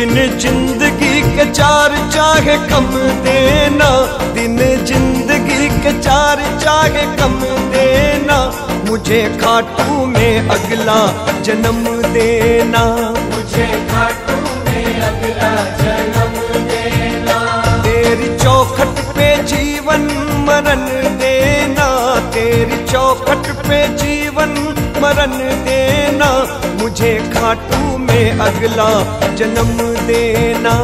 ज़िंदगी के चार चाहे कम देना। दिन ज़िंदगी के चार चाहे कम देना। मुझे खाटू में अगला जन्म देना। मुझे खाटू में अगला जन्म देना। तेरी चौखट पे जीवन मरण देना। तेरी चौखट पे जीवन मरण देना मुझे खाटू में अगला जन्म देना।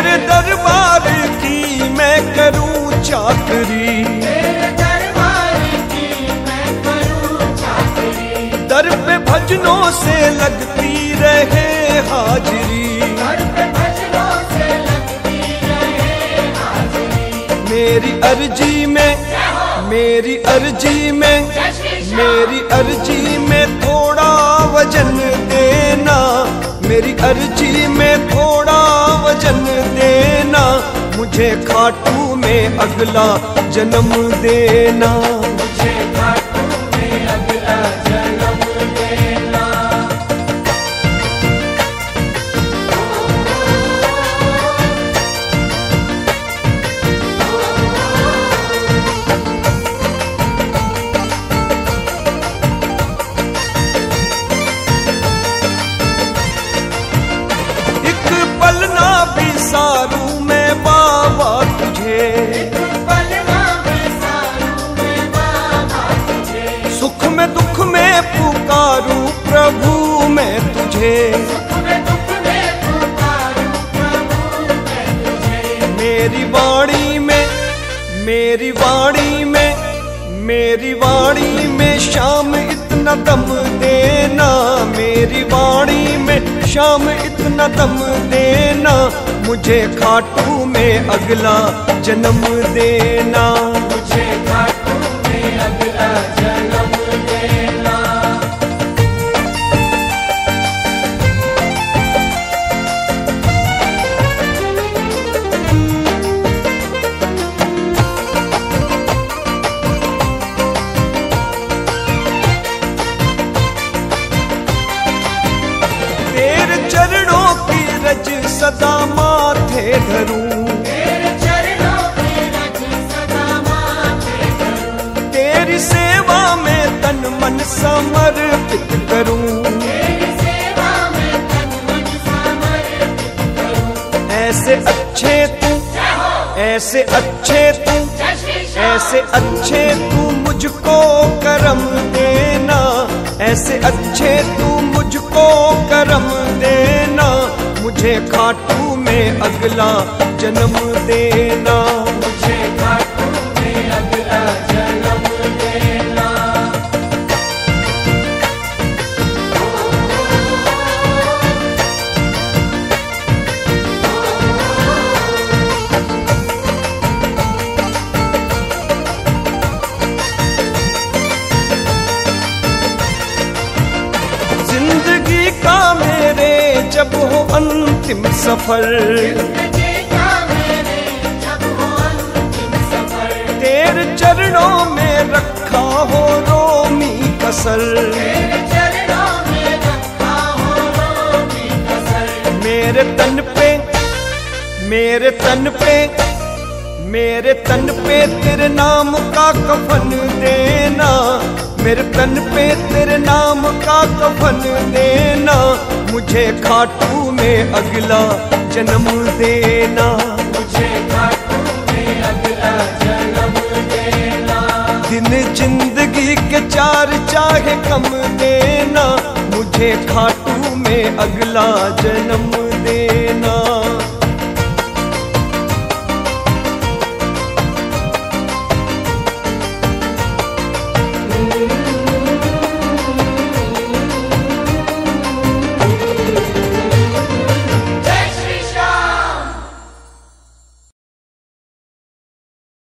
तेरे दरबार की मैं करूँ चाकरी। तेरे दरबार की मैं करूँ चाकरी। दर पे भजनों से लगती रहे हाजिरी। घर पे भजनों से लगती रहे हाजिरी। मेरी अर्जी में मेरी अर्जी में मेरी अर्जी में थोड़ा वज़न देना। मेरी अर्जी में थोड़ा मुझे खाटू में अगला जन्म देना। तुझे मेरी वाणी में मेरी वाणी में मेरी वाणी में शाम इतना दम देना। मेरी वाणी में शाम इतना दम देना। मुझे खाटू में अगला जन्म देना। मुझे खाटू सदा माथे धरूं। तेरे सेवा में तन मन समर्पित करूँ। तेरी सेवा में तन मन समर्पित करूँ। ऐसे अच्छे तू ऐसे अच्छे तू ऐसे अच्छे तू मुझको करम देना। ऐसे अच्छे तू खाटू में अगला जन्म देना अंतिम सफ़र। तेरे चरणों में रखा हो रोमी कसर। मेरे तन पे, मेरे तन पे, मेरे तन पे तेरे नाम का कफन देना। मेरे तन पे तेरे नाम का कफन देना मुझे खाटू में अगला जन्म देना। मुझे खाटू में अगला जन्म देना। दिन ज़िंदगी के चार चाहे कम देना मुझे खाटू में अगला जन्म